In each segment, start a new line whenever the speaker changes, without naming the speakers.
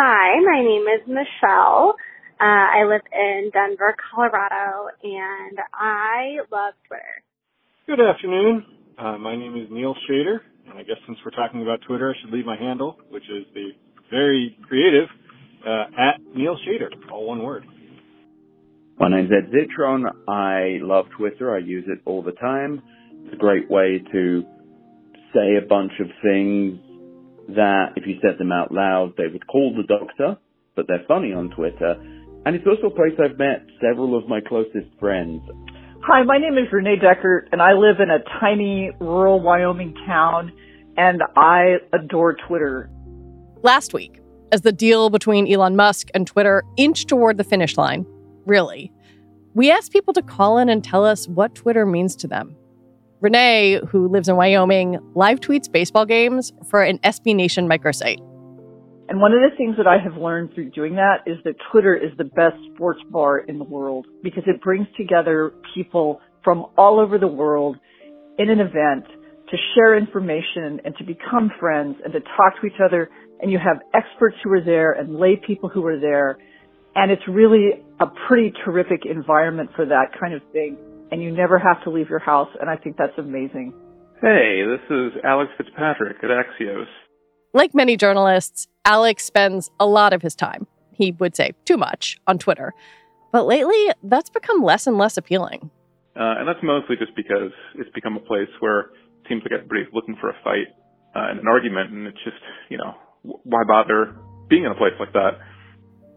Hi, my name is Michelle. Uh, I live in Denver, Colorado, and I love Twitter.
Good afternoon. Uh, my name is Neil Shader, and I guess since we're talking about Twitter, I should leave my handle, which is the very creative uh, at Neil Shader, all one word.
My name's Ed Zitron. I love Twitter. I use it all the time. It's a great way to say a bunch of things that if you said them out loud, they would call the doctor, but they're funny on Twitter. And it's also a place I've met several of my closest friends.
Hi, my name is Renee Deckert, and I live in a tiny rural Wyoming town, and I adore Twitter.
Last week, as the deal between Elon Musk and Twitter inched toward the finish line, really, we asked people to call in and tell us what Twitter means to them. Renee, who lives in Wyoming, live tweets baseball games for an SB Nation microsite.
And one of the things that I have learned through doing that is that Twitter is the best sports bar in the world because it brings together people from all over the world in an event to share information and to become friends and to talk to each other. And you have experts who are there and lay people who are there. And it's really a pretty terrific environment for that kind of thing. And you never have to leave your house. And I think that's amazing.
Hey, this is Alex Fitzpatrick at Axios.
Like many journalists, Alex spends a lot of his time, he would say too much, on Twitter. But lately, that's become less and less appealing.
Uh, and that's mostly just because it's become a place where it seems like everybody's looking for a fight uh, and an argument, and it's just, you know, why bother being in a place like that?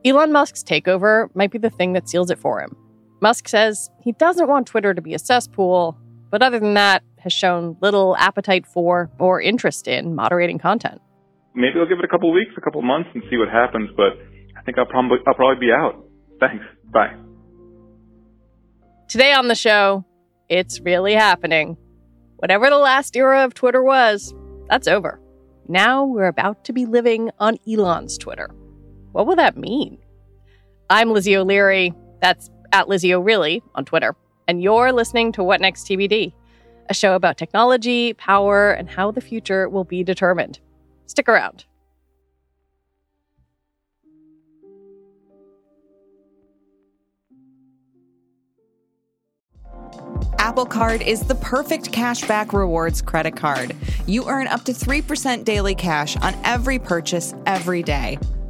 Elon Musk's takeover might be the thing that seals it for him. Musk says he doesn't want Twitter to be a cesspool, but other than that, has shown little appetite for or interest in moderating content.
Maybe I'll give it a couple weeks, a couple months, and see what happens. But I think I'll probably I'll probably be out. Thanks. Bye.
Today on the show, it's really happening. Whatever the last era of Twitter was, that's over. Now we're about to be living on Elon's Twitter. What will that mean? I'm Lizzie O'Leary. That's at Lizzie O'Reilly on Twitter. And you're listening to What Next TBD, a show about technology, power, and how the future will be determined. Stick around.
Apple Card is the perfect cashback rewards credit card. You earn up to 3% daily cash on every purchase every day.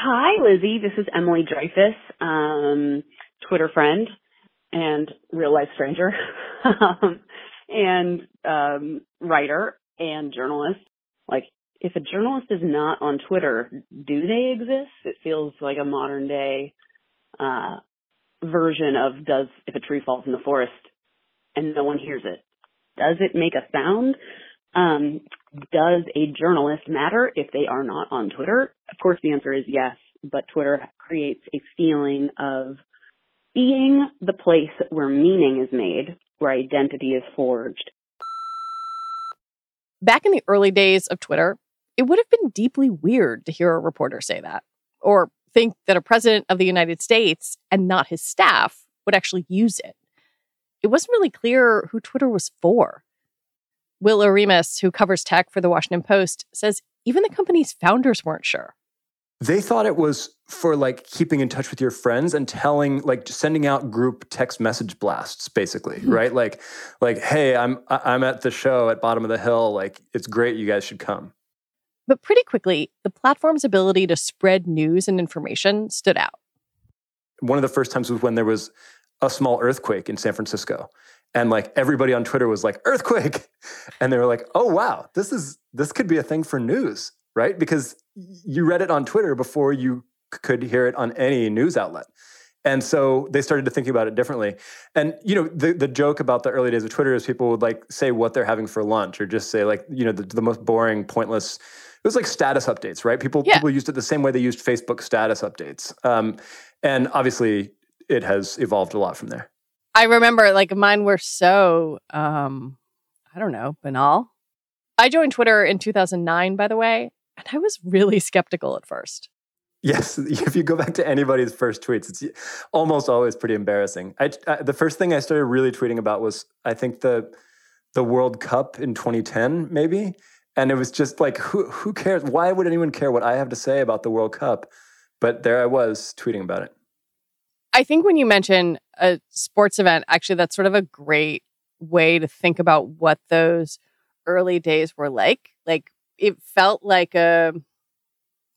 Hi, Lizzie. This is Emily Dreyfuss, um, Twitter friend and real life stranger, um, and um, writer and journalist. Like, if a journalist is not on Twitter, do they exist? It feels like a modern day uh, version of does if a tree falls in the forest and no one hears it, does it make a sound? Um, does a journalist matter if they are not on Twitter? Of course, the answer is yes, but Twitter creates a feeling of being the place where meaning is made, where identity is forged.
Back in the early days of Twitter, It would have been deeply weird to hear a reporter say that or think that a president of the United States and not his staff would actually use it. It wasn't really clear who Twitter was for. Will Oremus, who covers tech for the Washington Post, says even the company's founders weren't sure.
They thought it was for like keeping in touch with your friends and telling like sending out group text message blasts basically, mm-hmm. right? Like like hey, I'm I'm at the show at Bottom of the Hill, like it's great you guys should come.
But pretty quickly, the platform's ability to spread news and information stood out.
One of the first times was when there was a small earthquake in San Francisco. And like everybody on Twitter was like, earthquake. And they were like, oh wow, this is this could be a thing for news, right? Because you read it on Twitter before you could hear it on any news outlet. And so they started to think about it differently. And you know, the the joke about the early days of Twitter is people would like say what they're having for lunch or just say like, you know, the, the most boring, pointless. It was like status updates, right? People yeah. people used it the same way they used Facebook status updates. Um, and obviously, it has evolved a lot from there.
I remember like mine were so um, I don't know, banal. I joined Twitter in 2009, by the way, and I was really skeptical at first.
Yes, if you go back to anybody's first tweets, it's almost always pretty embarrassing. I, I, the first thing I started really tweeting about was I think the the World Cup in 2010, maybe, and it was just like, who who cares? Why would anyone care what I have to say about the World Cup? But there I was tweeting about it.
I think when you mention a sports event, actually, that's sort of a great way to think about what those early days were like. Like it felt like a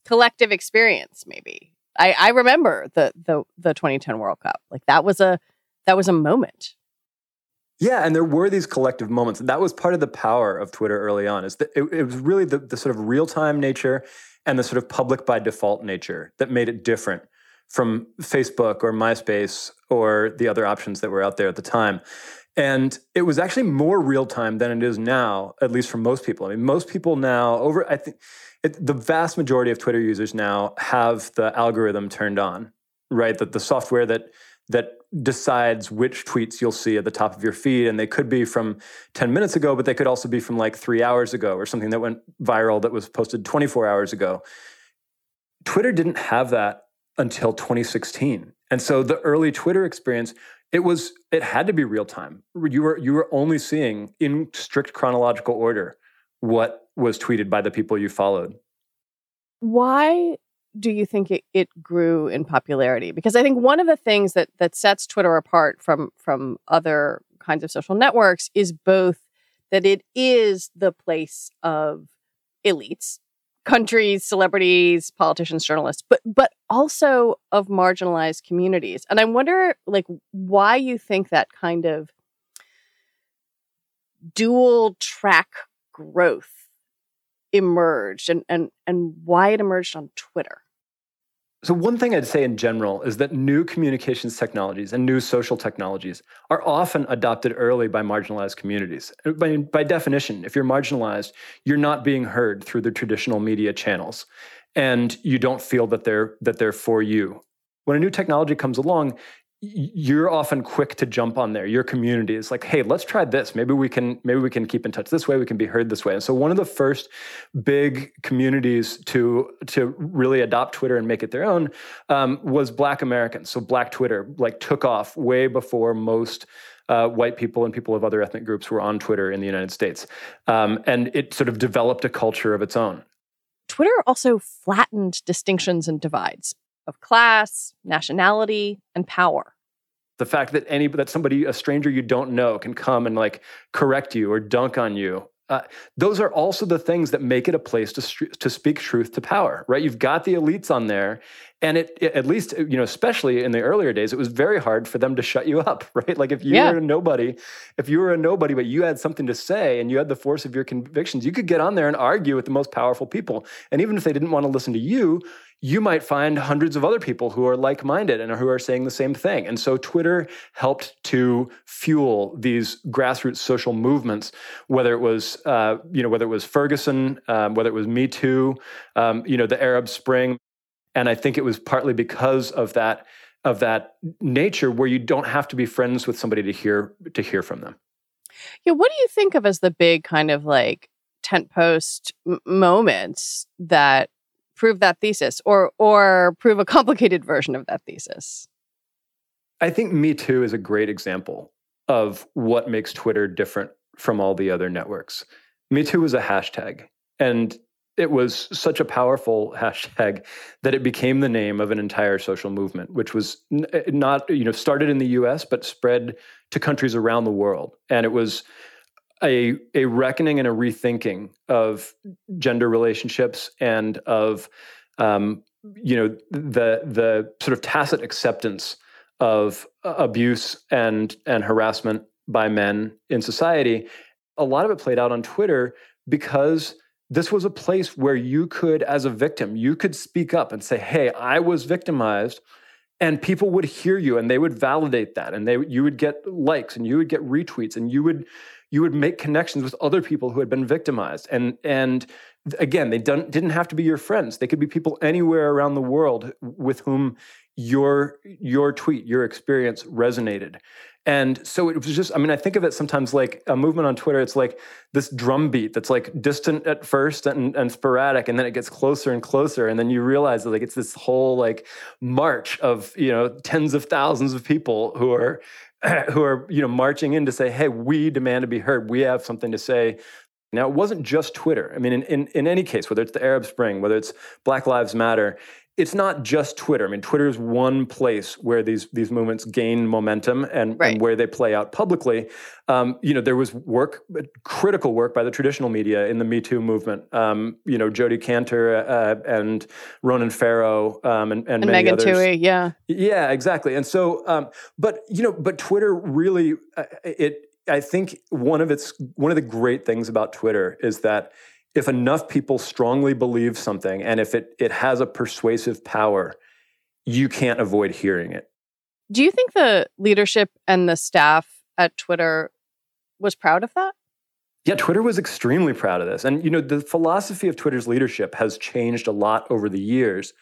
collective experience maybe. I i remember the the the 2010 world cup. Like that was a that was a moment.
Yeah and there were these collective moments. That was part of the power of twitter early on is that it, it was really the, the sort of real-time nature and the sort of public by default nature that made it different from facebook or myspace or the other options that were out there at the time and it was actually more real time than it is now, at least for most people. I mean, most people now, over, I think, it, the vast majority of Twitter users now have the algorithm turned on, right? That the software that that decides which tweets you'll see at the top of your feed, and they could be from 10 minutes ago, but they could also be from like three hours ago or something that went viral that was posted 24 hours ago. Twitter didn't have that until 2016. And so the early Twitter experience, it was it had to be real time. You were you were only seeing in strict chronological order what was tweeted by the people you followed.
Why do you think it, it grew in popularity? Because I think one of the things that that sets Twitter apart from from other kinds of social networks is both that it is the place of elites, countries, celebrities, politicians, journalists, but but also of marginalized communities. And I wonder like why you think that kind of dual track growth emerged and, and, and why it emerged on Twitter?
So, one thing I'd say in general is that new communications technologies and new social technologies are often adopted early by marginalized communities. By, by definition, if you're marginalized, you're not being heard through the traditional media channels, and you don't feel that they're, that they're for you. When a new technology comes along, you're often quick to jump on there. Your community is like hey let's try this. Maybe we can maybe we can keep in touch this way. We can be heard this way. And so one of the first big communities to to really adopt twitter and make it their own um, was black americans. So black twitter like took off way before most uh, white people and people of other ethnic groups were on Twitter in the United States. Um, and it sort of developed a culture of its own.
Twitter also flattened distinctions and divides of class, nationality, and power.
The fact that any that somebody, a stranger you don't know, can come and like correct you or dunk on you uh, those are also the things that make it a place to to speak truth to power, right? You've got the elites on there, and it, it, at least you know, especially in the earlier days, it was very hard for them to shut you up, right? Like if you yeah. were a nobody, if you were a nobody, but you had something to say and you had the force of your convictions, you could get on there and argue with the most powerful people, and even if they didn't want to listen to you, you might find hundreds of other people who are like minded and who are saying the same thing. And so Twitter helped to fuel these grassroots social movements, whether it was, uh, you know, whether it was Ferguson, um, whether it was Me Too, um, you know, the Arab Spring. And I think it was partly because of that of that nature where you don't have to be friends with somebody to hear to hear from them.
Yeah, what do you think of as the big kind of like tent post m- moments that prove that thesis or or prove a complicated version of that thesis?
I think Me Too is a great example of what makes Twitter different from all the other networks. Me Too was a hashtag, and it was such a powerful hashtag that it became the name of an entire social movement, which was eh, not, you know, started in the US, but spread to countries around the world. And it was a, a reckoning and a rethinking of gender relationships and of, um, you know, the, the sort of tacit acceptance of abuse and, and harassment by men in society. A lot of it played out on Twitter because this was a place where you could, as a victim, you could speak up and say, Hey, I was victimized. And people would hear you and they would validate that. And they you would get likes and you would get retweets and you would you would make connections with other people who had been victimized. And and again, they didn't have to be your friends. They could be people anywhere around the world with whom your your tweet, your experience resonated. And so it was just, I mean, I think of it sometimes like a movement on Twitter. It's like this drum beat that's like distant at first and, and sporadic, and then it gets closer and closer. And then you realize that like it's this whole like march of, you know, tens of thousands of people who are who are, you know, marching in to say, hey, we demand to be heard. We have something to say. Now, it wasn't just Twitter. I mean, in, in, in any case, whether it's the Arab Spring, whether it's Black Lives Matter, it's not just Twitter. I mean, Twitter is one place where these these movements gain momentum and, right. and where they play out publicly. Um, you know, there was work, critical work by the traditional media in the Me Too movement. Um, you know, Jodi Kantor uh, and Ronan Farrow um, and, and,
and
many
Megan
others.
Twohey, yeah,
yeah, exactly. And so, um, but you know, but Twitter really uh, it. I think one of its one of the great things about Twitter is that if enough people strongly believe something and if it, it has a persuasive power, you can't avoid hearing it.
Do you think the leadership and the staff at Twitter was proud of that?
Yeah, Twitter was extremely proud of this. And, you know, the philosophy of Twitter's leadership has changed a lot over the years.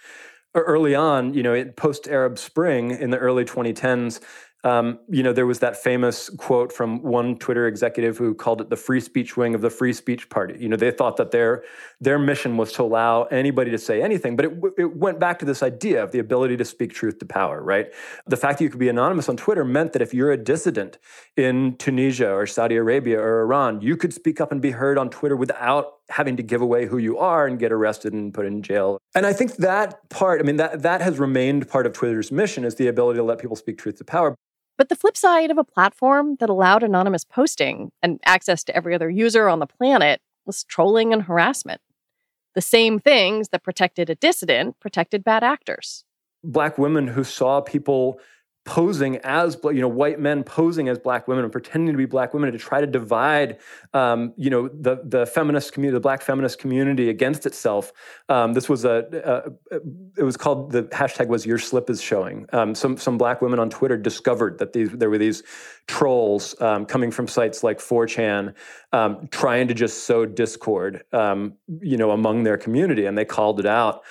Early on, you know, post Arab Spring in the early 2010s, um, you know, there was that famous quote from one Twitter executive who called it the free speech wing of the free speech party. You know, they thought that their their mission was to allow anybody to say anything, but it, it went back to this idea of the ability to speak truth to power, right? The fact that you could be anonymous on Twitter meant that if you're a dissident in Tunisia or Saudi Arabia or Iran, you could speak up and be heard on Twitter without having to give away who you are and get arrested and put in jail. And I think that part, I mean, that that has remained part of Twitter's mission is the ability to let people speak truth to power.
But the flip side of a platform that allowed anonymous posting and access to every other user on the planet was trolling and harassment. The same things that protected a dissident protected bad actors.
Black women who saw people posing as you know white men posing as black women and pretending to be black women to try to divide um, you know the the feminist community the black feminist community against itself. Um, this was a, a, it was called the hashtag was your slip is showing. Um, some some black women on twitter discovered that these there were these trolls um, coming from sites like 4chan um, trying to just sow discord um, you know among their community and they called it out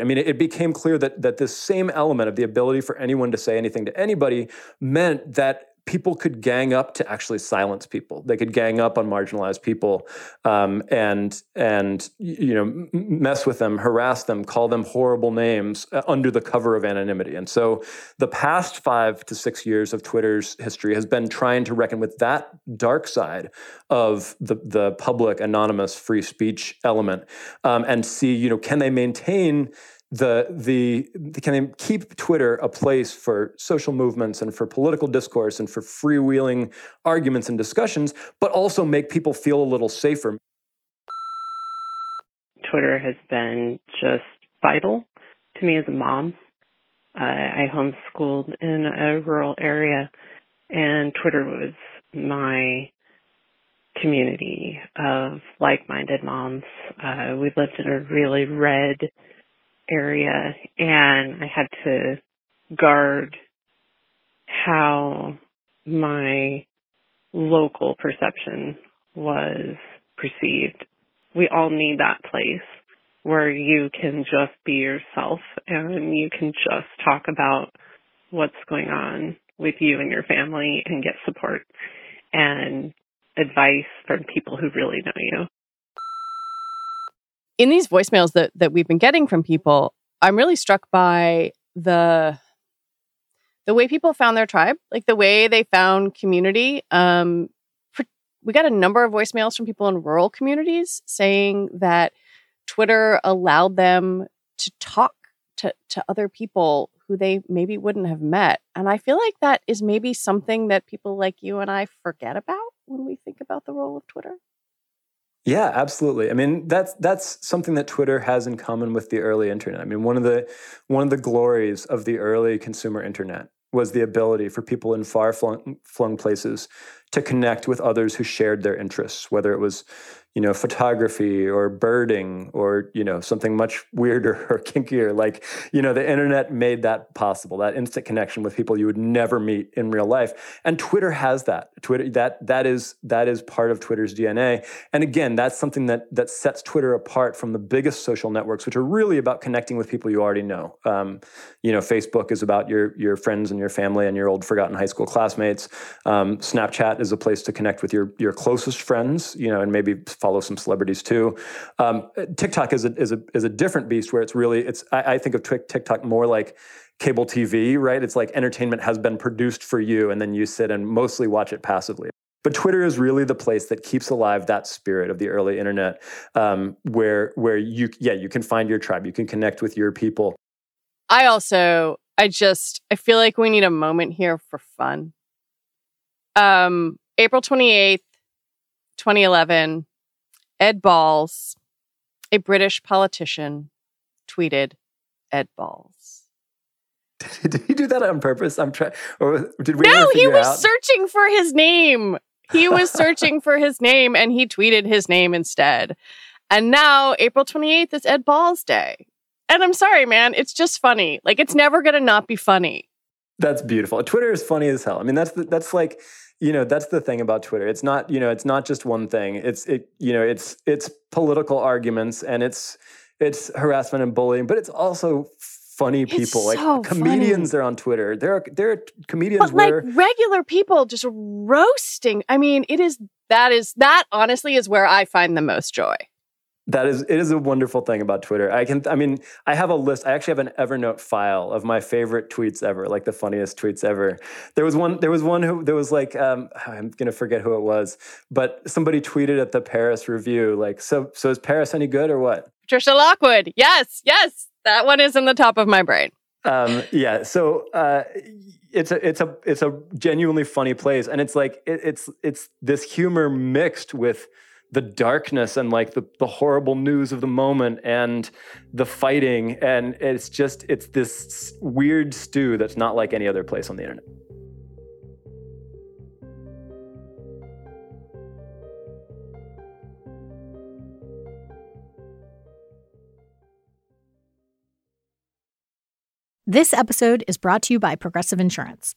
I mean, it became clear that that this same element of the ability for anyone to say anything to anybody meant that people could gang up to actually silence people. They could gang up on marginalized people um, and and you know mess with them, harass them, call them horrible names uh, under the cover of anonymity. And so the past five to six years of Twitter's history has been trying to reckon with that dark side of the the public anonymous free speech element um, and see you know can they maintain the the can they keep Twitter a place for social movements and for political discourse and for freewheeling arguments and discussions, but also make people feel a little safer.
Twitter has been just vital to me as a mom. Uh, I homeschooled in a rural area, and Twitter was my community of like-minded moms. Uh, we lived in a really red area and I had to guard how my local perception was perceived. We all need that place where you can just be yourself and you can just talk about what's going on with you and your family and get support and advice from people who really know you.
In these voicemails that that we've been getting from people, I'm really struck by the the way people found their tribe, like the way they found community. Um, we got a number of voicemails from people in rural communities saying that Twitter allowed them to talk to, to other people who they maybe wouldn't have met. And I feel like that is maybe something that people like you and I forget about when we think about the role of Twitter.
Yeah, absolutely. I mean, that's that's something that Twitter has in common with the early internet. I mean, one of the one of the glories of the early consumer internet was the ability for people in far flung, flung places to connect with others who shared their interests, whether it was you know, photography or birding or, you know, something much weirder or kinkier. Like, you know, the internet made that possible, that instant connection with people you would never meet in real life. And Twitter has that. Twitter, that that is that is part of Twitter's DNA. And again, that's something that that sets Twitter apart from the biggest social networks, which are really about connecting with people you already know. Um, you know, Facebook is about your your friends and your family and your old forgotten high school classmates. Um, Snapchat is a place to connect with your your closest friends, you know, and maybe follow some celebrities too. Um, TikTok is a, is a is a different beast where it's really it's I, I think of TikTok more like cable TV, right? It's like entertainment has been produced for you, and then you sit and mostly watch it passively. But Twitter is really the place that keeps alive that spirit of the early internet, um, where where you yeah you can find your tribe, you can connect with your people.
I also I just I feel like we need a moment here for fun. Um, April twenty eighth, twenty eleven. Ed Balls, a British politician, tweeted Ed Balls.
Did he do that on purpose? I'm trying. Or did we?
No, he was
out?
searching for his name. He was searching for his name, and he tweeted his name instead. And now April 28th is Ed Balls Day. And I'm sorry, man, it's just funny. Like it's never gonna not be funny.
That's beautiful. Twitter is funny as hell. I mean, that's the, that's like you know that's the thing about twitter it's not you know it's not just one thing it's it you know it's it's political arguments and it's it's harassment and bullying but it's also funny people
it's
like
so
comedians
funny.
are on twitter there are there are comedians
But
where
like regular people just roasting. I mean, it is that is that honestly is where I find the most joy.
That is, it is a wonderful thing about Twitter. I can, I mean, I have a list. I actually have an Evernote file of my favorite tweets ever, like the funniest tweets ever. There was one, there was one who, there was like, um, I'm gonna forget who it was, but somebody tweeted at the Paris Review, like, so, so is Paris any good or what?
Trisha Lockwood. Yes, yes, that one is in the top of my brain.
Um, yeah. So uh, it's a, it's a, it's a genuinely funny place, and it's like, it, it's, it's this humor mixed with the darkness and like the, the horrible news of the moment and the fighting and it's just it's this weird stew that's not like any other place on the internet
This episode is brought to you by Progressive Insurance.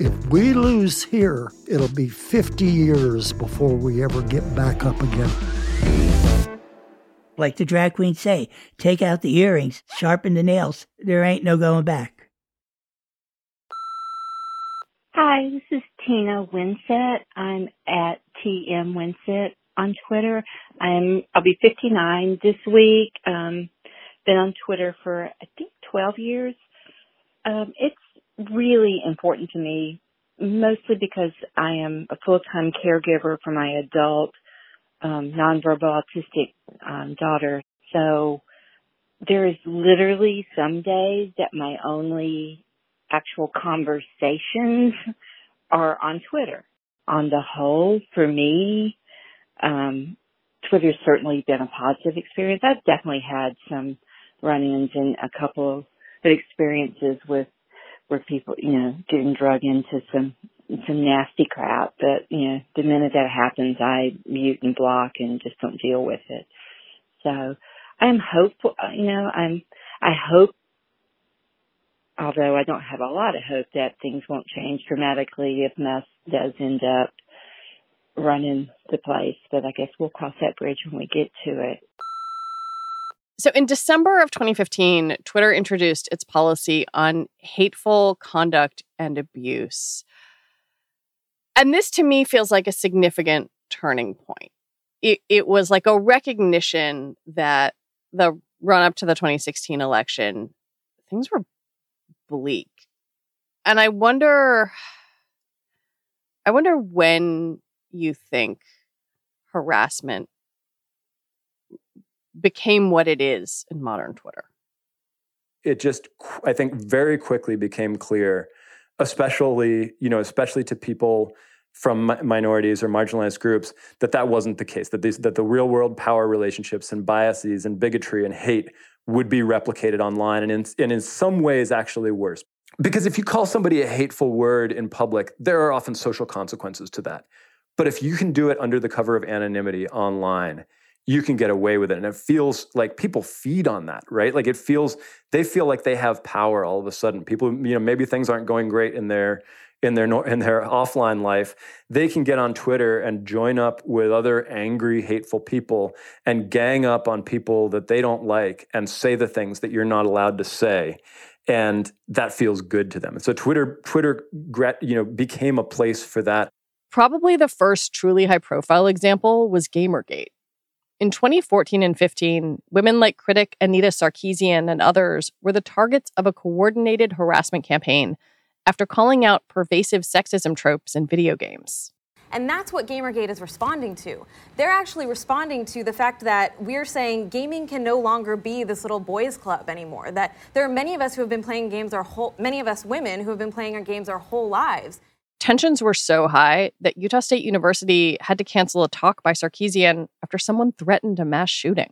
If we lose here, it'll be 50 years before we ever get back up again.
Like the drag queens say, take out the earrings, sharpen the nails. There ain't no going back.
Hi, this is Tina Winsett. I'm at TM Winsett on Twitter. I'm I'll be 59 this week. Um, been on Twitter for I think 12 years. Um, it's really important to me, mostly because I am a full-time caregiver for my adult um, nonverbal autistic um, daughter. So there is literally some days that my only actual conversations are on Twitter. On the whole, for me, um, Twitter's certainly been a positive experience. I've definitely had some run-ins and a couple of experiences with where people, you know, getting drug into some some nasty crap. But you know, the minute that happens, I mute and block and just don't deal with it. So I'm hopeful. You know, I'm. I hope, although I don't have a lot of hope that things won't change dramatically if Musk does end up running the place. But I guess we'll cross that bridge when we get to it.
So, in December of 2015, Twitter introduced its policy on hateful conduct and abuse. And this to me feels like a significant turning point. It, it was like a recognition that the run up to the 2016 election, things were bleak. And I wonder, I wonder when you think harassment became what it is in modern Twitter?
It just, I think, very quickly became clear, especially, you know, especially to people from minorities or marginalized groups, that that wasn't the case. That these, that the real world power relationships and biases and bigotry and hate would be replicated online, and in, and in some ways, actually worse. Because if you call somebody a hateful word in public, there are often social consequences to that. But if you can do it under the cover of anonymity online, you can get away with it. And it feels like people feed on that, right? Like it feels they feel like they have power all of a sudden. People, you know, maybe things aren't going great in their in their in their offline life. They can get on Twitter and join up with other angry, hateful people and gang up on people that they don't like and say the things that you're not allowed to say. And that feels good to them. And so Twitter, Twitter, you know, became a place for that.
Probably the first truly high profile example was Gamergate in 2014 and 15, women like critic Anita Sarkeesian and others were the targets of a coordinated harassment campaign after calling out pervasive sexism tropes in video games.
And that's what Gamergate is responding to. They're actually responding to the fact that we're saying gaming can no longer be this little boys club anymore. That there are many of us who have been playing games our whole many of us women who have been playing our games our whole lives
Tensions were so high that Utah State University had to cancel a talk by Sarkeesian after someone threatened a mass shooting.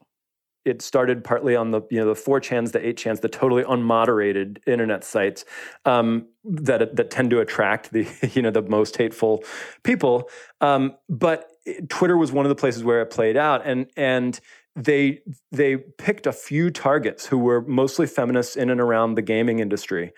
it started partly on the you know the four chans, the eight chans, the totally unmoderated internet sites um, that that tend to attract the you know the most hateful people. Um, but Twitter was one of the places where it played out, and and they they picked a few targets who were mostly feminists in and around the gaming industry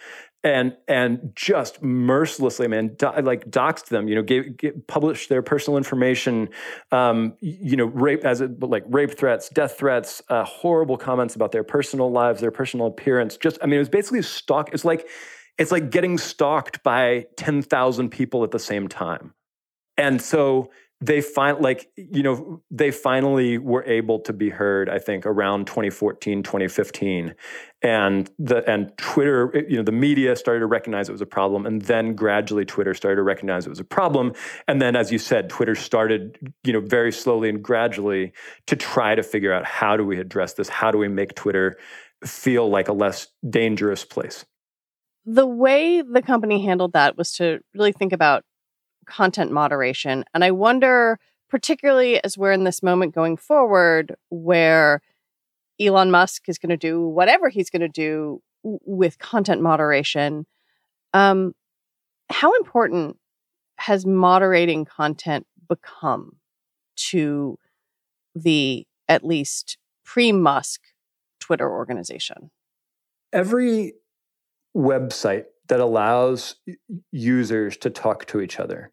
and and just mercilessly, man, do, like doxed them. You know, gave, gave, published their personal information. Um, you know, rape as like rape threats, death threats, uh, horrible comments about their personal lives, their personal appearance. Just, I mean, it was basically stalk. It's like it's like getting stalked by ten thousand people at the same time, and so they find like you know they finally were able to be heard i think around 2014 2015 and the and twitter you know the media started to recognize it was a problem and then gradually twitter started to recognize it was a problem. And then as you said twitter started you know very slowly and gradually to try to figure out how do we address this? How do we make twitter feel like a less dangerous place?
The way the company handled that was to really think about content moderation. And I wonder, particularly as we're in this moment going forward where Elon Musk is going to do whatever he's going to do with content moderation, um, how important has moderating content become to the at least pre Musk Twitter organization?
Every website that allows users to talk to each other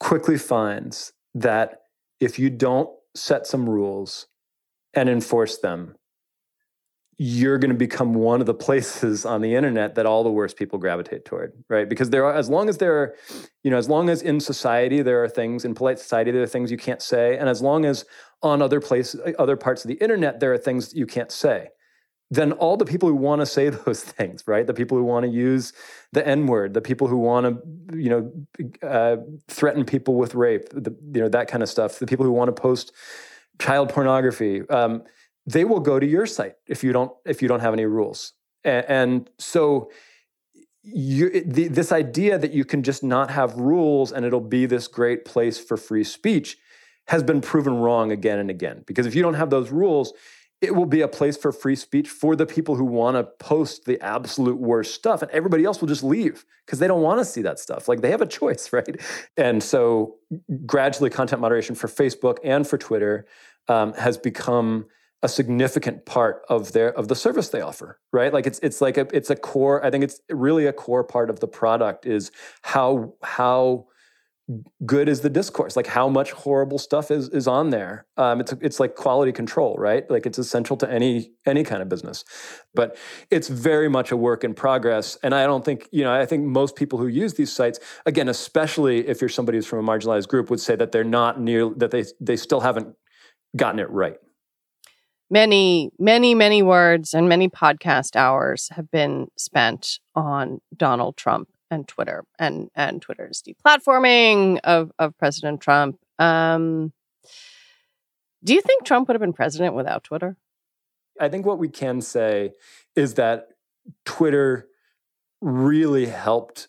quickly finds that if you don't set some rules and enforce them, you're going to become one of the places on the internet that all the worst people gravitate toward, right? Because there are, as long as there are, you know, as long as in society there are things in polite society there are things you can't say, and as long as on other places, other parts of the internet there are things you can't say, then all the people who want to say those things, right? The people who want to use the N word, the people who want to, you know, uh, threaten people with rape, the, you know, that kind of stuff, the people who want to post child pornography, um, they will go to your site if you don't if you don't have any rules. And, and so, you, the, this idea that you can just not have rules and it'll be this great place for free speech has been proven wrong again and again. Because if you don't have those rules, it will be a place for free speech for the people who want to post the absolute worst stuff and everybody else will just leave because they don't want to see that stuff. Like they have a choice right? And so gradually content moderation for facebook and for twitter um, has become a significant part of their of the service they offer right? Like it's it's like a it's a core i think it's really a core part of the product is how how good is the discourse. Like how much horrible stuff is is on there. Um, it's it's like quality control right? Like it's essential to any any kind of business. But it's very much a work in progress. And i don't think you know i think most people who use these sites again especially if you're somebody who's from a marginalized group would say that they're not near that they they still haven't gotten it right.
Many many many words and many podcast hours have been spent on donald trump and Twitter and and Twitter's deplatforming of of President Trump. Um, do you think Trump would have been president without Twitter?
I think what we can say is that Twitter really helped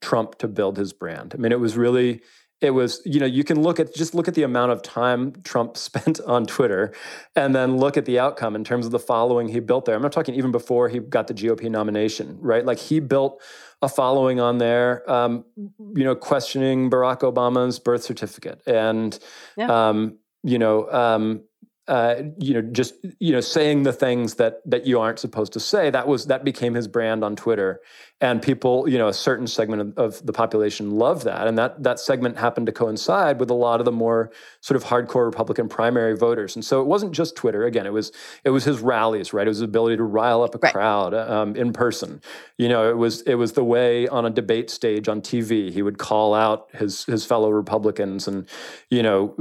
Trump to build his brand. I mean, it was really it was you know you can look at just look at the amount of time trump spent on twitter and then look at the outcome in terms of the following he built there i'm not talking even before he got the gop nomination right like he built a following on there um, you know questioning barack obama's birth certificate and yeah. um, you know um, uh, you know, just you know, saying the things that that you aren't supposed to say. That was that became his brand on Twitter, and people, you know, a certain segment of, of, the population loved that, and that that segment happened to coincide with a lot of the more sort of hardcore Republican primary voters. And so it wasn't just Twitter. Again, it was it was his rallies, right? It was his ability to rile up a right. crowd um, in person. You know, it was it was the way on a debate stage on TV he would call out his his fellow Republicans, and you know,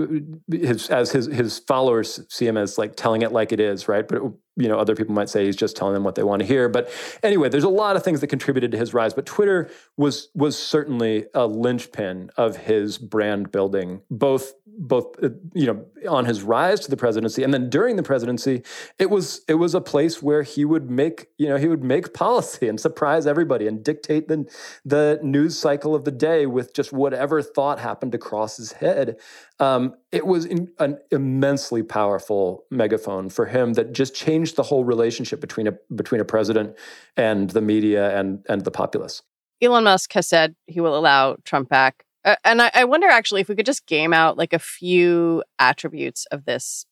his as his his followers see him as like telling it like it is, right? But it, you know, other people might say he's just telling them what they want to hear. But anyway, there's a lot of things that contributed to his rise. But Twitter was was certainly a linchpin of his brand building, both both uh, you know on his rise to the presidency and then during the presidency it was it was a place where he would make you know he would make policy and surprise everybody and dictate the the news cycle of the day with just whatever thought happened to cross his head. Um, it was in, an immensely powerful megaphone for him that just changed the whole relationship between a between a president and the media and and the populace.
Elon Musk has said he will allow Trump back uh, and I, I wonder actually if we could just game out like a few attributes of this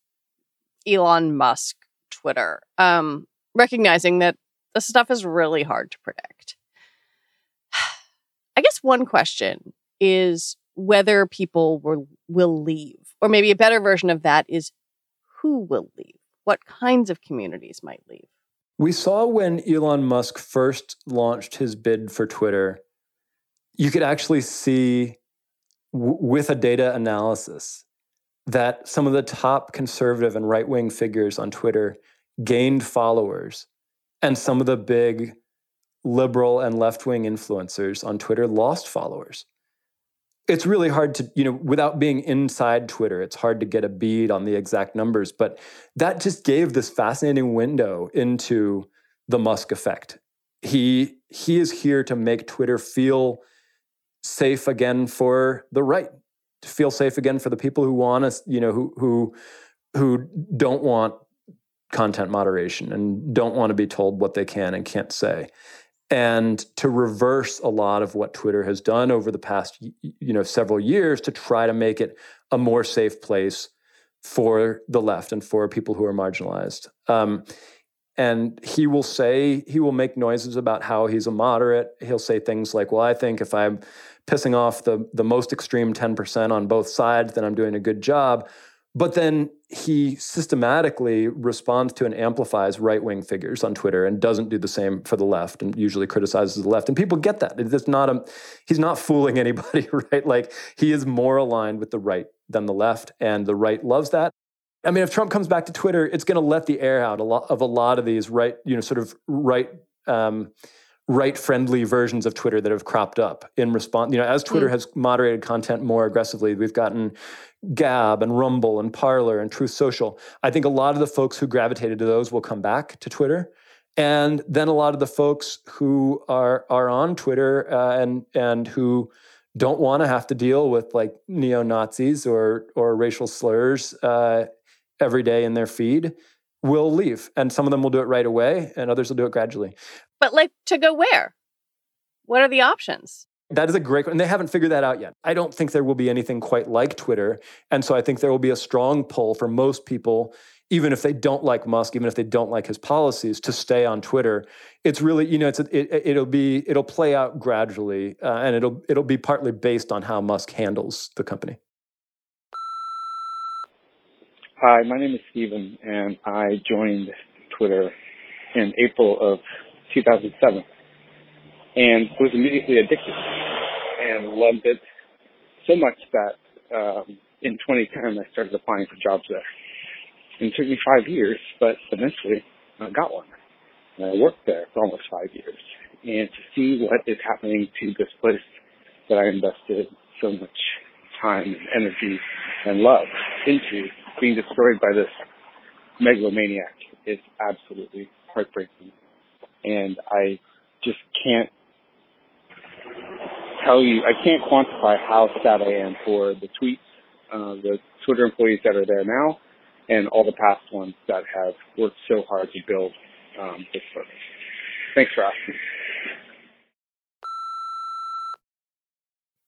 Elon Musk Twitter, um, recognizing that this stuff is really hard to predict. I guess one question is whether people will, will leave, or maybe a better version of that is who will leave? What kinds of communities might leave?
We saw when Elon Musk first launched his bid for Twitter you could actually see w- with a data analysis that some of the top conservative and right wing figures on Twitter gained followers, and some of the big liberal and left wing influencers on Twitter lost followers. It's really hard to, you know, without being inside Twitter, it's hard to get a bead on the exact numbers, but that just gave this fascinating window into the Musk effect. He he is here to make Twitter feel safe again for the right, to feel safe again for the people who want us, you know, who who who don't want content moderation and don't want to be told what they can and can't say. And to reverse a lot of what twitter has done over the past you know several years to try to make it a more safe place for the left and for people who are marginalized. Um, and he will say he will make noises about how he's a moderate. He'll say things like well i think if i'm pissing off the the most extreme 10% on both sides, then I'm doing a good job. But then he systematically responds to and amplifies right wing figures on Twitter and doesn't do the same for the left and usually criticizes the left. And people get that. It's not a, he's not fooling anybody, right? Like he is more aligned with the right than the left, and the right loves that. I mean, if Trump comes back to Twitter, it's going to let the air out of a lot of these right, you know, sort of right um, right friendly versions of Twitter that have cropped up in response. You know, as Twitter mm. has moderated content more aggressively, we've gotten Gab and Rumble and Parler and Truth Social. I think a lot of the folks who gravitated to those will come back to Twitter. And then a lot of the folks who are are on Twitter uh, and and who don't want to have to deal with like neo Nazis or or racial slurs uh, every day in their feed will leave. And some of them will do it right away, and others will do it gradually.
But like to go where? What are the options?
That is a great and they haven't figured that out yet. I don't think there will be anything quite like Twitter. And so I think there will be a strong pull for most people, even if they don't like Musk, even if they don't like his policies, to stay on Twitter. It's really, you know, it's a, it, will be it'll play out gradually, uh, and it'll it'll be partly based on how Musk handles the company.
Hi, my name is Stephen, and I joined Twitter in April of 2007 and was immediately addicted and loved it so much that um, in 2010 I started applying for jobs there. And it took me five years, but eventually I got one. And I worked there for almost five years. And to see what is happening to this place that I invested so much time and energy and love into being destroyed by this megalomaniac is absolutely heartbreaking and I just can't tell you, I can't quantify how sad I am for the tweets, uh, the Twitter employees that are there now, and all the past ones that have worked so hard to build um, this service. Thanks for asking.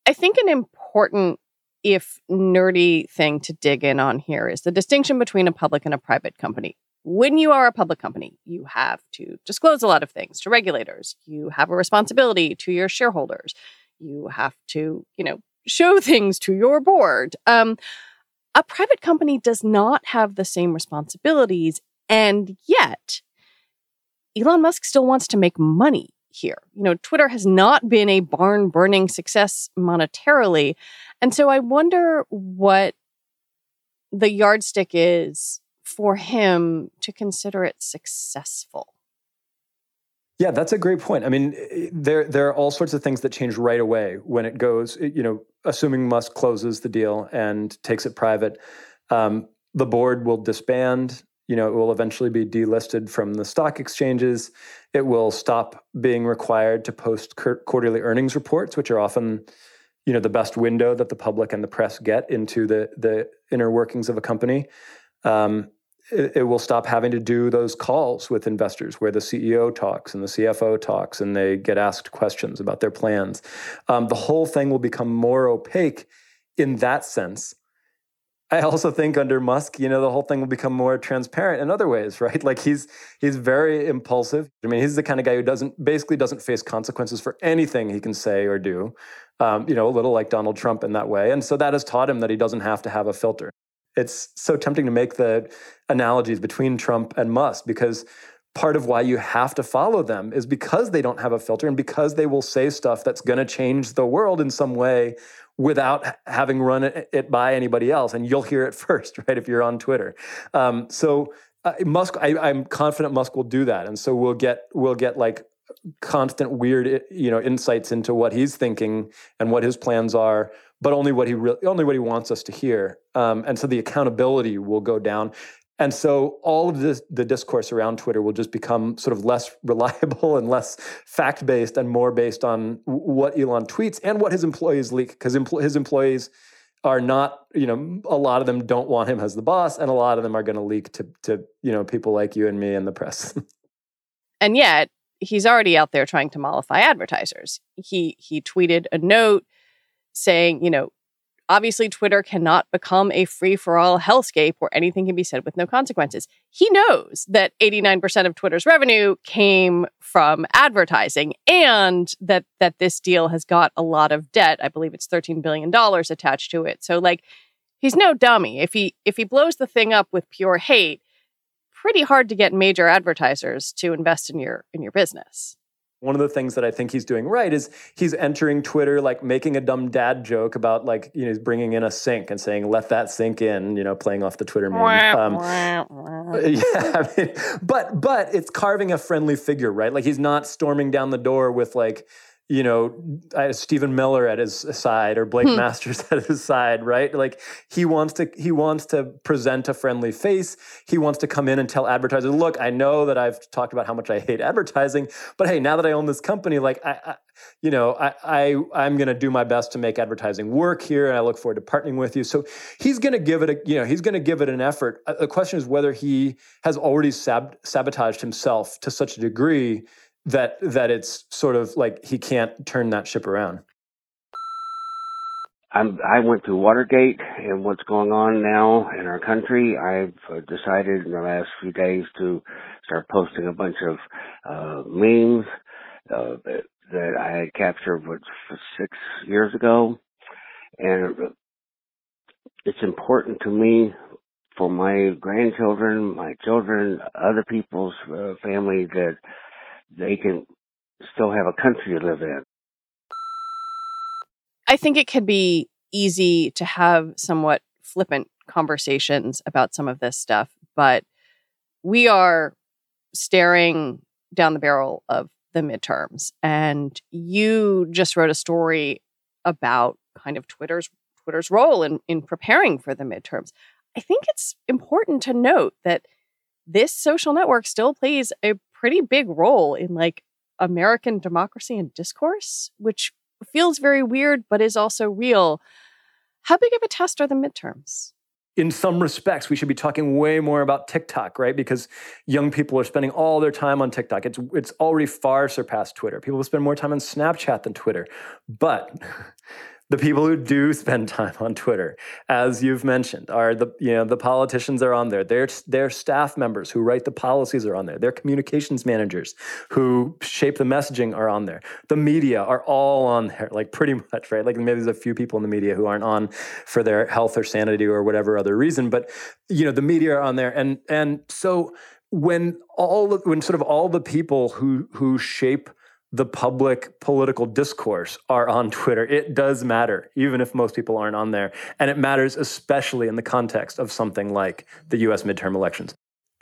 I think an important, if nerdy thing to dig in on here is the distinction between a public and a private company when you are a public company, you have to disclose a lot of things to regulators. You have a responsibility to your shareholders. You have to, you know, show things to your board. Um, a private company does not have the same responsibilities, and yet Elon Musk still wants to make money here. You know, Twitter has not been a barn burning success monetarily. And so I wonder what the yardstick is for him to consider it successful?
Yeah, that's a great point. I mean, there there are all sorts of things that change right away when it goes. You know, assuming Musk closes the deal and takes it private, um, the board will disband. You know, it will eventually be delisted from the stock exchanges. It will stop being required to post quarterly earnings reports, which are often, you know, the best window that the public and the press get into the the inner workings of a company. Um, it, it, will stop having to do those calls with investors where the CEO talks and the CFO talks and they get asked questions about their plans. Um, the whole thing will become more opaque in that sense. I also think under Musk, you know, the whole thing will become more transparent in other ways, right? Like he's he's very impulsive. I mean, he's the kind of guy who doesn't basically doesn't face consequences for anything he can say or do. Um, you know, a little like Donald Trump in that way, and so that has taught him that he doesn't have to have a filter it's so tempting to make the analogies between Trump and Musk because part of why you have to follow them is because they don't have a filter and because they will say stuff that's going to change the world in some way without having run it, by anybody else and you'll hear it first right if you're on twitter. Um, so uh, musk I, i'm confident musk will do that and so we'll get we'll get like constant weird you know insights into what he's thinking and what his plans are but only what he really only what he wants us to hear um, and so the accountability will go down and so all of this, the discourse around Twitter will just become sort of less reliable and less fact based and more based on what Elon tweets and what his employees leak because empl- his employees are not, you know, a lot of them don't want him as the boss and a lot of them are going to leak to, to, you know, people like you and me and the press.
and yet he's already out there trying to mollify advertisers. He he tweeted a note saying, you know, obviously Twitter cannot become a free-for-all hellscape where anything can be said with no consequences. He knows that 89% of Twitter's revenue came from advertising and that that this deal has got a lot of debt. I believe it's 13 billion dollars attached to it. So like he's no dummy. If he if he blows the thing up with pure hate, pretty hard to get major advertisers to invest in your in your business.
One of the things that I think he's doing right is he's entering Twitter like making a dumb dad joke about like you know he's bringing in a sink and saying let that sink in you know playing off the Twitter meme. Um, yeah, I mean, but but it's carving a friendly figure right like he's not storming down the door with like you know, Stephen Miller at his side or Blake hmm. Masters at his side, right? Like he wants to he wants to present a friendly face. He wants to come in and tell advertisers, "Look, I know that I've talked about how much I hate advertising, but hey, now that I own this company, like I, I you know, I, I I'm going to do my best to make advertising work here, and I look forward to partnering with you." So he's going to give it a you know he's going to give it an effort. Uh, the question is whether he has already sab- sabotaged himself to such a degree that that it's sort of like he can't turn that ship around.
I'm, I went through Watergate and what's going on now in our country. I've uh, decided in the last few days to start posting a bunch of uh, memes uh, that I had captured what, six years ago, and it's important to me for my grandchildren, my children, other people's uh, family that they can still have a country to live in.
I think it can be easy to have somewhat flippant conversations about some of this stuff, but we are staring down the barrel of the midterms. And you just wrote a story about kind of Twitter's Twitter's role in, in preparing for the midterms. I think it's important to note that this social network still plays a pretty big role in like American democracy and discourse, which feels very weird, but is also real. How big of a test are the midterms?
in some respects, we should be talking way more about TikTok, right? Because young people are spending all their time on TikTok. It's it's already far surpassed Twitter. People spend more time on Snapchat than Twitter. But the people who do spend time on Twitter, as you've mentioned, are the you know the politicians are on there. Their their staff members who write the policies are on there. Their communications managers who shape the messaging are on there. The media are all on there, like pretty much, right? Like maybe there's a few people in the media who aren't on for their health or sanity or whatever other reason, but you know the media are on there, and and so when all when sort of all the people who who shape the public political discourse are on Twitter. It does matter, even if most people aren't on there. And it matters especially in the context of something like the US midterm elections.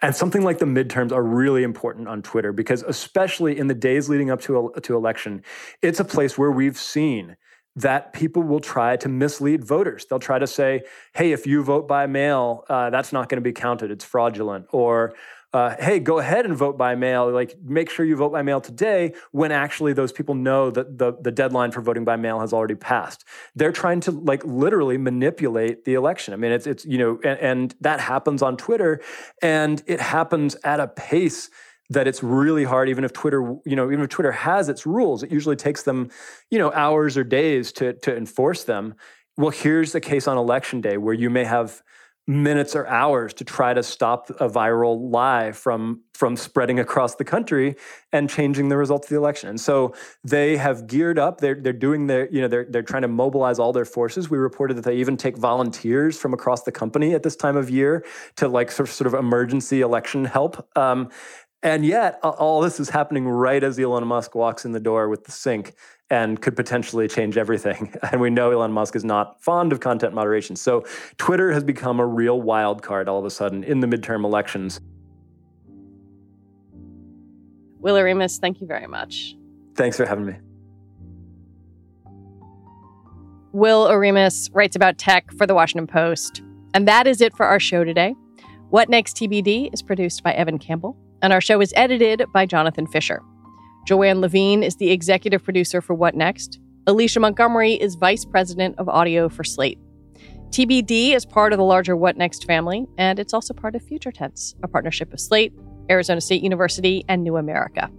And something like the midterms are really important on Twitter because, especially in the days leading up to, to election, it's a place where we've seen that people will try to mislead voters. They'll try to say, hey, if you vote by mail, uh, that's not going to be counted. It's fraudulent. Or, uh, hey, go ahead and vote by mail. Like, make sure you vote by mail today when actually those people know that the, the deadline for voting by mail has already passed. They're trying to like literally manipulate the election. I mean, it's, it's you know, and, and that happens on Twitter and it happens at a pace that it's really hard even if twitter you know even if twitter has its rules it usually takes them you know hours or days to to enforce them well here's the case on election day where you may have minutes or hours to try to stop a viral lie from from spreading across the country and changing the results of the election. And so they have geared up. They're they're doing their you know they're they're trying to mobilize all their forces. We reported that they even take volunteers from across the company at this time of year to like sort of, sort of emergency election help. Um, and yet, all this is happening right as Elon Musk walks in the door with the sink and could potentially change everything. And we know Elon Musk is not fond of content moderation. So Twitter has become a real wild card all of a sudden in the midterm elections.
Will Oremus, thank you very much.
Thanks for having me.
Will Oremus writes about tech for the Washington Post. And that is it for our show today. What Next TBD is produced by Evan Campbell, and our show is edited by Jonathan Fisher. Joanne Levine is the executive producer for What Next. Alicia Montgomery is vice president of audio for Slate. TBD is part of the larger What Next family, and it's also part of Future Tense, a partnership of Slate, Arizona State University, and New America.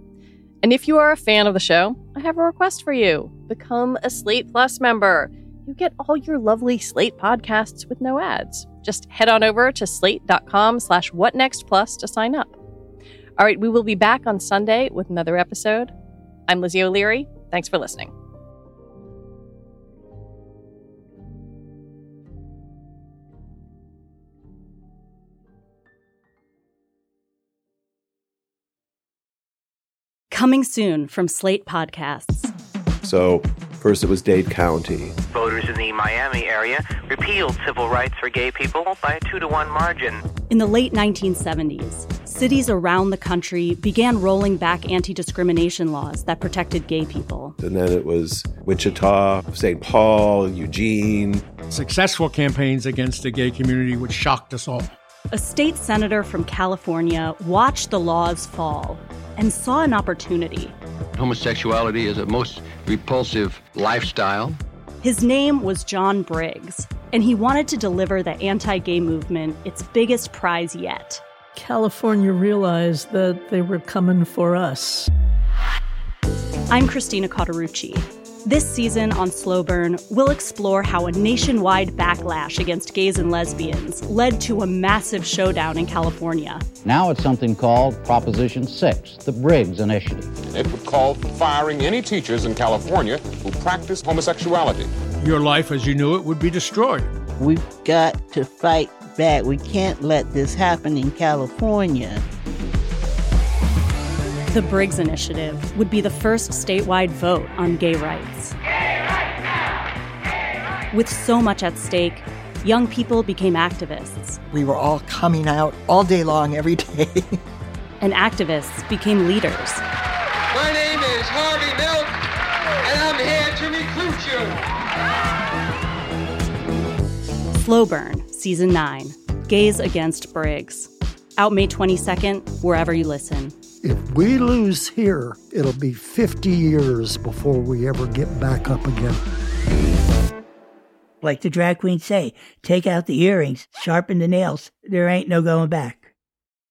And if you are a fan of the show, I have a request for you. Become a Slate Plus member. You get all your lovely Slate podcasts with no ads. Just head on over to slate.com slash whatnextplus to sign up. All right, we will be back on Sunday with another episode. I'm Lizzie O'Leary. Thanks for listening.
Coming soon from Slate Podcasts.
So, first it was Dade County.
Voters in the Miami area repealed civil rights for gay people by a two to one margin.
In the late 1970s, cities around the country began rolling back anti discrimination laws that protected gay people.
And then it was Wichita, St. Paul, Eugene.
Successful campaigns against the gay community, which shocked us all.
A state senator from California watched the laws fall and saw an opportunity.
Homosexuality is a most repulsive lifestyle.
His name was John Briggs, and he wanted to deliver the anti gay movement its biggest prize yet.
California realized that they were coming for us.
I'm Christina Cauterucci. This season on Slow Burn, we'll explore how a nationwide backlash against gays and lesbians led to a massive showdown in California.
Now it's something called Proposition 6, the Briggs Initiative.
It would call for firing any teachers in California who practice homosexuality.
Your life as you knew it would be destroyed.
We've got to fight back. We can't let this happen in California.
The Briggs Initiative would be the first statewide vote on gay rights.
Gay rights now! Gay rights!
With so much at stake, young people became activists.
We were all coming out all day long, every day.
and activists became leaders.
My name is Harvey Milk, and I'm here to recruit
you. Slow Burn, Season 9 Gays Against Briggs. Out May 22nd, wherever you listen.
If we lose here, it'll be 50 years before we ever get back up again.
Like the drag queens say, take out the earrings, sharpen the nails. There ain't no going back.